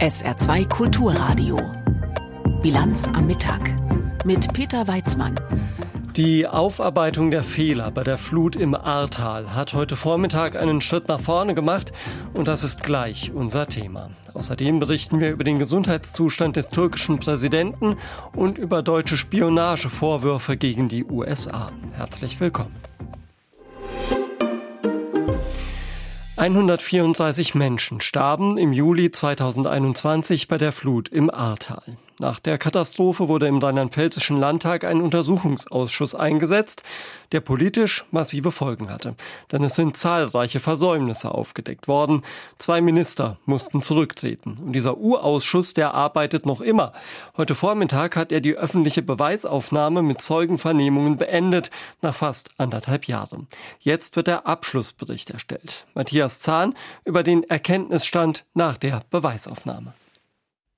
SR2 Kulturradio. Bilanz am Mittag mit Peter Weizmann. Die Aufarbeitung der Fehler bei der Flut im Ahrtal hat heute Vormittag einen Schritt nach vorne gemacht und das ist gleich unser Thema. Außerdem berichten wir über den Gesundheitszustand des türkischen Präsidenten und über deutsche Spionagevorwürfe gegen die USA. Herzlich willkommen. 134 Menschen starben im Juli 2021 bei der Flut im Ahrtal. Nach der Katastrophe wurde im Rheinland-Pfälzischen Landtag ein Untersuchungsausschuss eingesetzt, der politisch massive Folgen hatte. Denn es sind zahlreiche Versäumnisse aufgedeckt worden. Zwei Minister mussten zurücktreten. Und dieser Urausschuss, der arbeitet noch immer. Heute Vormittag hat er die öffentliche Beweisaufnahme mit Zeugenvernehmungen beendet, nach fast anderthalb Jahren. Jetzt wird der Abschlussbericht erstellt. Matthias Zahn über den Erkenntnisstand nach der Beweisaufnahme.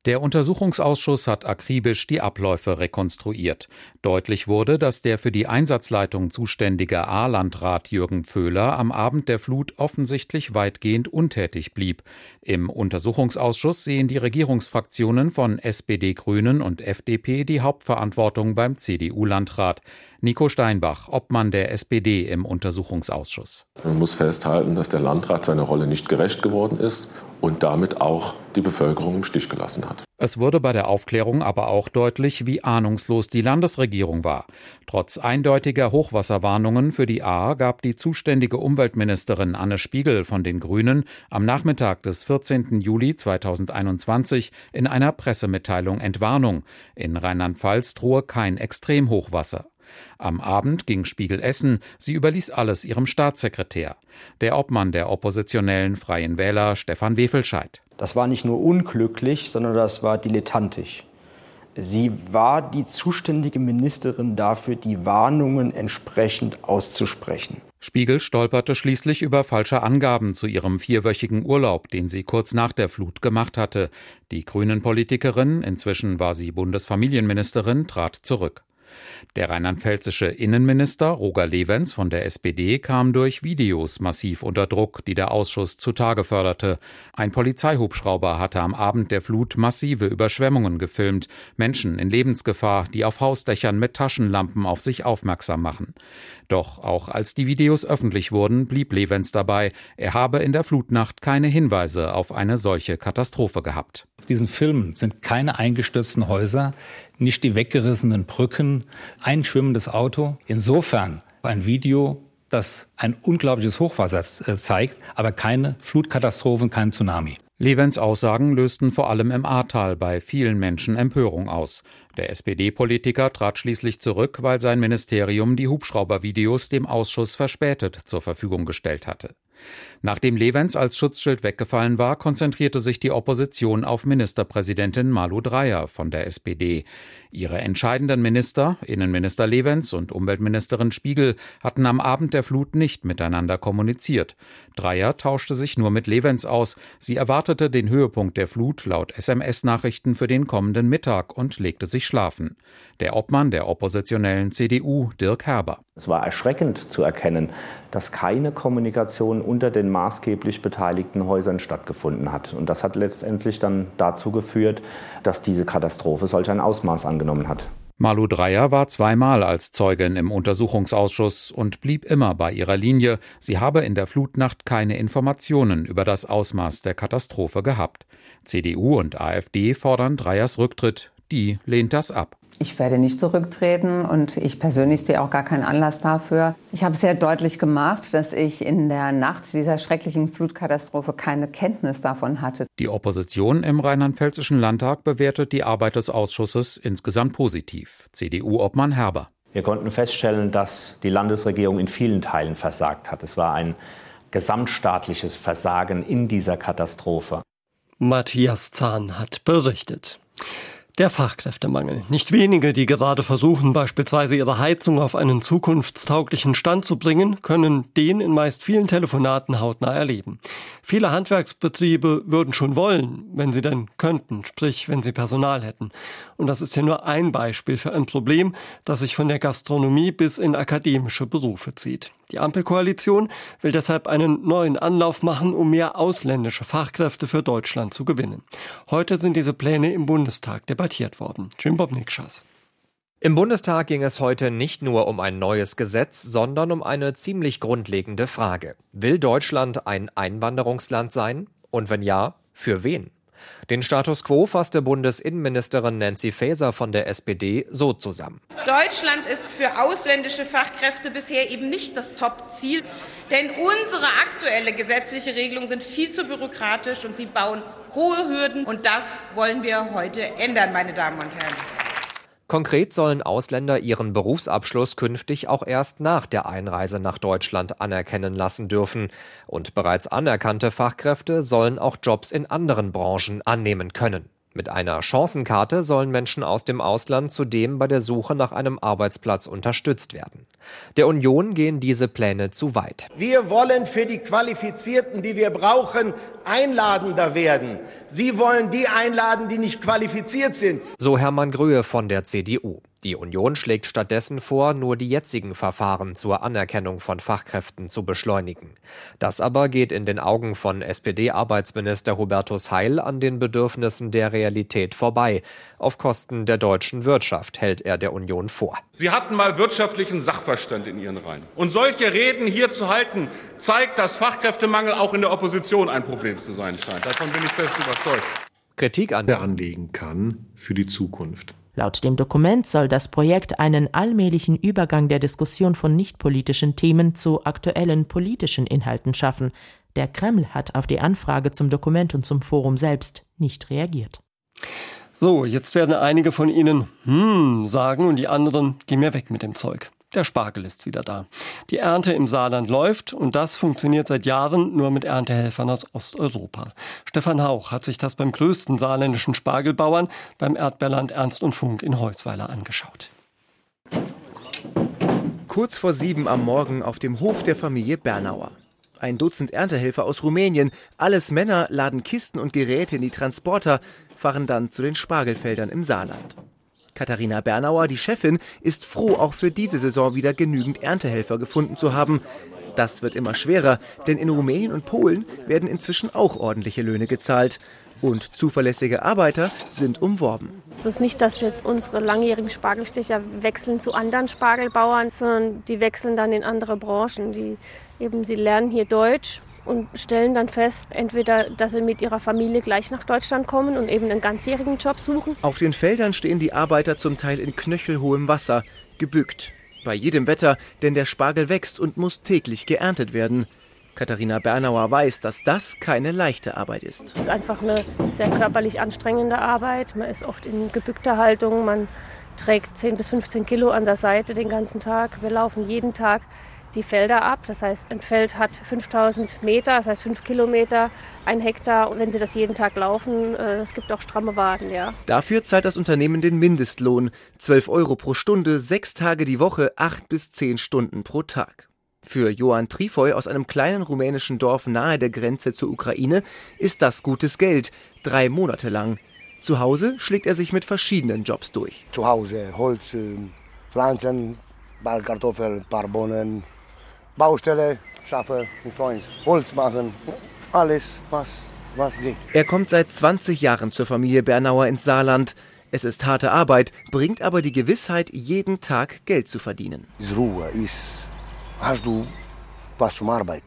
Der Untersuchungsausschuss hat akribisch die Abläufe rekonstruiert. Deutlich wurde, dass der für die Einsatzleitung zuständige A-Landrat Jürgen Föhler am Abend der Flut offensichtlich weitgehend untätig blieb. Im Untersuchungsausschuss sehen die Regierungsfraktionen von SPD, Grünen und FDP die Hauptverantwortung beim CDU-Landrat. Nico Steinbach, Obmann der SPD im Untersuchungsausschuss. Man muss festhalten, dass der Landrat seiner Rolle nicht gerecht geworden ist und damit auch die Bevölkerung im Stich gelassen hat. Es wurde bei der Aufklärung aber auch deutlich, wie ahnungslos die Landesregierung war. Trotz eindeutiger Hochwasserwarnungen für die Ahr gab die zuständige Umweltministerin Anne Spiegel von den Grünen am Nachmittag des 14. Juli 2021 in einer Pressemitteilung Entwarnung. In Rheinland-Pfalz drohe kein Extremhochwasser. Am Abend ging Spiegel essen, sie überließ alles ihrem Staatssekretär, der Obmann der oppositionellen Freien Wähler Stefan Wefelscheid. Das war nicht nur unglücklich, sondern das war dilettantisch. Sie war die zuständige Ministerin dafür, die Warnungen entsprechend auszusprechen. Spiegel stolperte schließlich über falsche Angaben zu ihrem vierwöchigen Urlaub, den sie kurz nach der Flut gemacht hatte. Die grünen Politikerin, inzwischen war sie Bundesfamilienministerin, trat zurück. Der rheinland-pfälzische Innenminister Roger Levens von der SPD kam durch Videos massiv unter Druck, die der Ausschuss zutage förderte. Ein Polizeihubschrauber hatte am Abend der Flut massive Überschwemmungen gefilmt, Menschen in Lebensgefahr, die auf Hausdächern mit Taschenlampen auf sich aufmerksam machen. Doch auch als die Videos öffentlich wurden, blieb Levens dabei, er habe in der Flutnacht keine Hinweise auf eine solche Katastrophe gehabt. Auf diesen Filmen sind keine eingestürzten Häuser, nicht die weggerissenen Brücken, ein schwimmendes Auto. Insofern ein Video, das ein unglaubliches Hochwasser äh, zeigt, aber keine Flutkatastrophen, kein Tsunami. Levens Aussagen lösten vor allem im Ahrtal bei vielen Menschen Empörung aus. Der SPD-Politiker trat schließlich zurück, weil sein Ministerium die Hubschraubervideos dem Ausschuss verspätet zur Verfügung gestellt hatte. Nachdem Levens als Schutzschild weggefallen war, konzentrierte sich die Opposition auf Ministerpräsidentin Malu Dreyer von der SPD. Ihre entscheidenden Minister, Innenminister Levens und Umweltministerin Spiegel, hatten am Abend der Flut nicht miteinander kommuniziert. Dreyer tauschte sich nur mit Levens aus. Sie erwartete den Höhepunkt der Flut laut SMS-Nachrichten für den kommenden Mittag und legte sich schlafen. Der Obmann der oppositionellen CDU, Dirk Herber. Es war erschreckend zu erkennen, dass keine Kommunikation unter den maßgeblich beteiligten Häusern stattgefunden hat. Und das hat letztendlich dann dazu geführt, dass diese Katastrophe solch ein Ausmaß angenommen hat. Malu Dreyer war zweimal als Zeugin im Untersuchungsausschuss und blieb immer bei ihrer Linie, sie habe in der Flutnacht keine Informationen über das Ausmaß der Katastrophe gehabt. CDU und AfD fordern Dreyers Rücktritt, die lehnt das ab. Ich werde nicht zurücktreten und ich persönlich sehe auch gar keinen Anlass dafür. Ich habe sehr deutlich gemacht, dass ich in der Nacht dieser schrecklichen Flutkatastrophe keine Kenntnis davon hatte. Die Opposition im rheinland-pfälzischen Landtag bewertet die Arbeit des Ausschusses insgesamt positiv. CDU-Obmann Herber. Wir konnten feststellen, dass die Landesregierung in vielen Teilen versagt hat. Es war ein gesamtstaatliches Versagen in dieser Katastrophe. Matthias Zahn hat berichtet. Der Fachkräftemangel. Nicht wenige, die gerade versuchen, beispielsweise ihre Heizung auf einen zukunftstauglichen Stand zu bringen, können den in meist vielen Telefonaten hautnah erleben. Viele Handwerksbetriebe würden schon wollen, wenn sie denn könnten, sprich wenn sie Personal hätten. Und das ist ja nur ein Beispiel für ein Problem, das sich von der Gastronomie bis in akademische Berufe zieht. Die Ampelkoalition will deshalb einen neuen Anlauf machen, um mehr ausländische Fachkräfte für Deutschland zu gewinnen. Heute sind diese Pläne im Bundestag debattiert worden. Jim Bob Nikschas. Im Bundestag ging es heute nicht nur um ein neues Gesetz, sondern um eine ziemlich grundlegende Frage. Will Deutschland ein Einwanderungsland sein? Und wenn ja, für wen? Den Status quo fasste Bundesinnenministerin Nancy Faeser von der SPD so zusammen. Deutschland ist für ausländische Fachkräfte bisher eben nicht das Top-Ziel, denn unsere aktuelle gesetzliche Regelungen sind viel zu bürokratisch und sie bauen hohe Hürden. Und das wollen wir heute ändern, meine Damen und Herren. Konkret sollen Ausländer ihren Berufsabschluss künftig auch erst nach der Einreise nach Deutschland anerkennen lassen dürfen. Und bereits anerkannte Fachkräfte sollen auch Jobs in anderen Branchen annehmen können. Mit einer Chancenkarte sollen Menschen aus dem Ausland zudem bei der Suche nach einem Arbeitsplatz unterstützt werden. Der Union gehen diese Pläne zu weit. Wir wollen für die Qualifizierten, die wir brauchen, einladender werden. Sie wollen die einladen, die nicht qualifiziert sind. So Hermann Gröhe von der CDU. Die Union schlägt stattdessen vor, nur die jetzigen Verfahren zur Anerkennung von Fachkräften zu beschleunigen. Das aber geht in den Augen von SPD-Arbeitsminister Hubertus Heil an den Bedürfnissen der Realität vorbei. Auf Kosten der deutschen Wirtschaft hält er der Union vor. Sie hatten mal wirtschaftlichen Sachverstand in Ihren Reihen. Und solche Reden hier zu halten, zeigt, dass Fachkräftemangel auch in der Opposition ein Problem zu sein scheint. Davon bin ich fest überzeugt. Kritik an der anlegen kann für die Zukunft. Laut dem Dokument soll das Projekt einen allmählichen Übergang der Diskussion von nichtpolitischen Themen zu aktuellen politischen Inhalten schaffen. Der Kreml hat auf die Anfrage zum Dokument und zum Forum selbst nicht reagiert. So, jetzt werden einige von Ihnen hm sagen und die anderen gehen mir weg mit dem Zeug. Der Spargel ist wieder da. Die Ernte im Saarland läuft und das funktioniert seit Jahren nur mit Erntehelfern aus Osteuropa. Stefan Hauch hat sich das beim größten saarländischen Spargelbauern beim Erdbeerland Ernst und Funk in Heusweiler angeschaut. Kurz vor sieben am Morgen auf dem Hof der Familie Bernauer. Ein Dutzend Erntehelfer aus Rumänien, alles Männer, laden Kisten und Geräte in die Transporter, fahren dann zu den Spargelfeldern im Saarland. Katharina Bernauer, die Chefin, ist froh, auch für diese Saison wieder genügend Erntehelfer gefunden zu haben. Das wird immer schwerer, denn in Rumänien und Polen werden inzwischen auch ordentliche Löhne gezahlt. Und zuverlässige Arbeiter sind umworben. Es ist nicht, dass jetzt unsere langjährigen Spargelstecher wechseln zu anderen Spargelbauern, sondern die wechseln dann in andere Branchen. Die eben, sie lernen hier Deutsch und stellen dann fest, entweder, dass sie mit ihrer Familie gleich nach Deutschland kommen und eben einen ganzjährigen Job suchen. Auf den Feldern stehen die Arbeiter zum Teil in knöchelhohem Wasser, gebückt. Bei jedem Wetter, denn der Spargel wächst und muss täglich geerntet werden. Katharina Bernauer weiß, dass das keine leichte Arbeit ist. Es ist einfach eine sehr körperlich anstrengende Arbeit. Man ist oft in gebückter Haltung, man trägt 10 bis 15 Kilo an der Seite den ganzen Tag. Wir laufen jeden Tag die Felder ab. Das heißt, ein Feld hat 5000 Meter, das heißt 5 Kilometer, ein Hektar. Und wenn Sie das jeden Tag laufen, äh, es gibt auch stramme Waden, ja. Dafür zahlt das Unternehmen den Mindestlohn. 12 Euro pro Stunde, sechs Tage die Woche, acht bis zehn Stunden pro Tag. Für Johann Trifoy aus einem kleinen rumänischen Dorf nahe der Grenze zur Ukraine ist das gutes Geld, drei Monate lang. Zu Hause schlägt er sich mit verschiedenen Jobs durch. Zu Hause Holz, Pflanzen, Ballkartoffeln, paar Bohnen, Baustelle, schaffe mit Freunden, Holz machen, alles, was, was geht. Er kommt seit 20 Jahren zur Familie Bernauer ins Saarland. Es ist harte Arbeit, bringt aber die Gewissheit, jeden Tag Geld zu verdienen. Ist Ruhe, ist, hast du was zum Arbeit,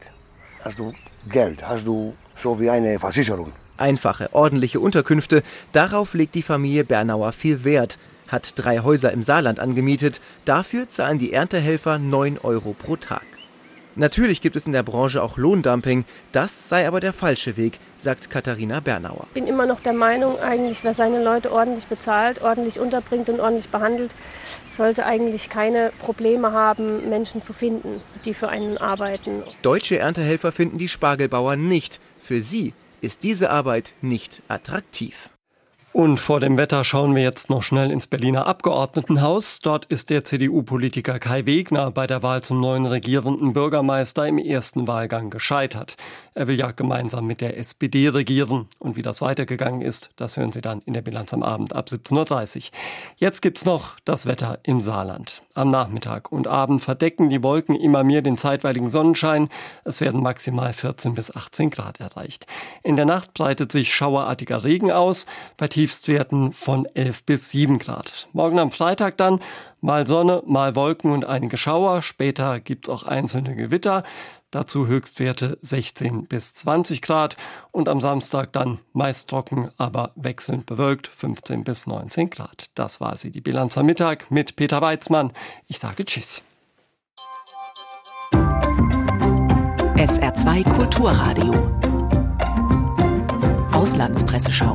hast du Geld, hast du so wie eine Versicherung. Einfache, ordentliche Unterkünfte, darauf legt die Familie Bernauer viel Wert, hat drei Häuser im Saarland angemietet, dafür zahlen die Erntehelfer 9 Euro pro Tag. Natürlich gibt es in der Branche auch Lohndumping, das sei aber der falsche Weg, sagt Katharina Bernauer. Ich bin immer noch der Meinung, eigentlich, wer seine Leute ordentlich bezahlt, ordentlich unterbringt und ordentlich behandelt, sollte eigentlich keine Probleme haben, Menschen zu finden, die für einen arbeiten. Deutsche Erntehelfer finden die Spargelbauern nicht. Für sie ist diese Arbeit nicht attraktiv. Und vor dem Wetter schauen wir jetzt noch schnell ins Berliner Abgeordnetenhaus. Dort ist der CDU-Politiker Kai Wegner bei der Wahl zum neuen regierenden Bürgermeister im ersten Wahlgang gescheitert. Er will ja gemeinsam mit der SPD regieren. Und wie das weitergegangen ist, das hören Sie dann in der Bilanz am Abend ab 17.30 Uhr. Jetzt gibt's noch das Wetter im Saarland. Am Nachmittag und Abend verdecken die Wolken immer mehr den zeitweiligen Sonnenschein. Es werden maximal 14 bis 18 Grad erreicht. In der Nacht breitet sich schauerartiger Regen aus. Bei Tiefstwerten von 11 bis 7 Grad. Morgen am Freitag dann mal Sonne, mal Wolken und einige Schauer. Später gibt's auch einzelne Gewitter. Dazu Höchstwerte 16 bis 20 Grad und am Samstag dann meist trocken, aber wechselnd bewölkt 15 bis 19 Grad. Das war sie, die Bilanz am Mittag mit Peter Weizmann. Ich sage Tschüss. SR2 Kulturradio Auslandspresseschau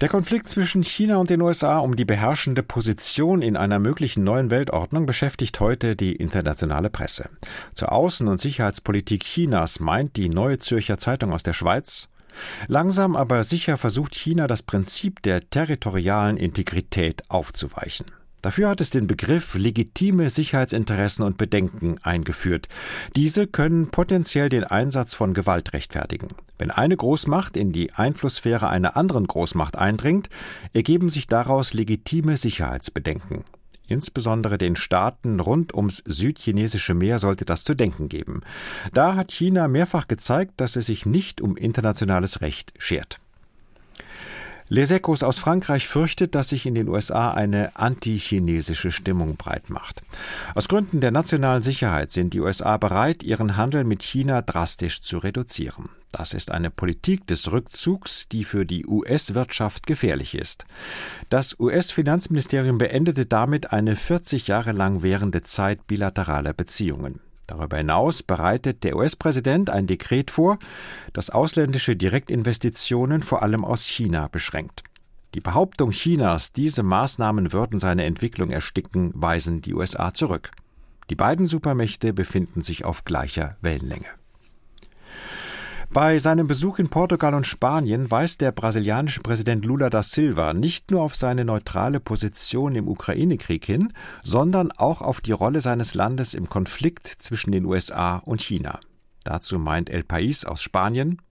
der Konflikt zwischen China und den USA um die beherrschende Position in einer möglichen neuen Weltordnung beschäftigt heute die internationale Presse. Zur Außen- und Sicherheitspolitik Chinas meint die Neue Zürcher Zeitung aus der Schweiz, Langsam aber sicher versucht China das Prinzip der territorialen Integrität aufzuweichen. Dafür hat es den Begriff legitime Sicherheitsinteressen und Bedenken eingeführt. Diese können potenziell den Einsatz von Gewalt rechtfertigen. Wenn eine Großmacht in die Einflusssphäre einer anderen Großmacht eindringt, ergeben sich daraus legitime Sicherheitsbedenken. Insbesondere den Staaten rund ums südchinesische Meer sollte das zu denken geben. Da hat China mehrfach gezeigt, dass es sich nicht um internationales Recht schert. Les Echos aus Frankreich fürchtet, dass sich in den USA eine antichinesische Stimmung breitmacht. Aus Gründen der nationalen Sicherheit sind die USA bereit, ihren Handel mit China drastisch zu reduzieren. Das ist eine Politik des Rückzugs, die für die US-Wirtschaft gefährlich ist. Das US-Finanzministerium beendete damit eine 40 Jahre lang währende Zeit bilateraler Beziehungen. Darüber hinaus bereitet der US-Präsident ein Dekret vor, das ausländische Direktinvestitionen vor allem aus China beschränkt. Die Behauptung Chinas, diese Maßnahmen würden seine Entwicklung ersticken, weisen die USA zurück. Die beiden Supermächte befinden sich auf gleicher Wellenlänge. Bei seinem Besuch in Portugal und Spanien weist der brasilianische Präsident Lula da Silva nicht nur auf seine neutrale Position im Ukraine-Krieg hin, sondern auch auf die Rolle seines Landes im Konflikt zwischen den USA und China. Dazu meint El País aus Spanien,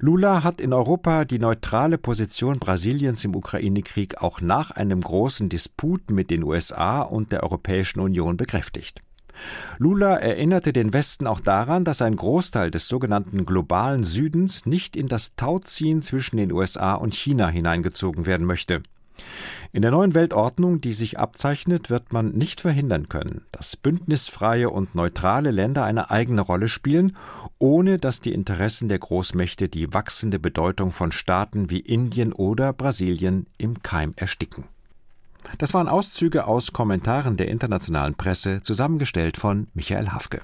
Lula hat in Europa die neutrale Position Brasiliens im Ukraine-Krieg auch nach einem großen Disput mit den USA und der Europäischen Union bekräftigt. Lula erinnerte den Westen auch daran, dass ein Großteil des sogenannten globalen Südens nicht in das Tauziehen zwischen den USA und China hineingezogen werden möchte. In der neuen Weltordnung, die sich abzeichnet, wird man nicht verhindern können, dass bündnisfreie und neutrale Länder eine eigene Rolle spielen, ohne dass die Interessen der Großmächte die wachsende Bedeutung von Staaten wie Indien oder Brasilien im Keim ersticken. Das waren Auszüge aus Kommentaren der internationalen Presse, zusammengestellt von Michael Hafke.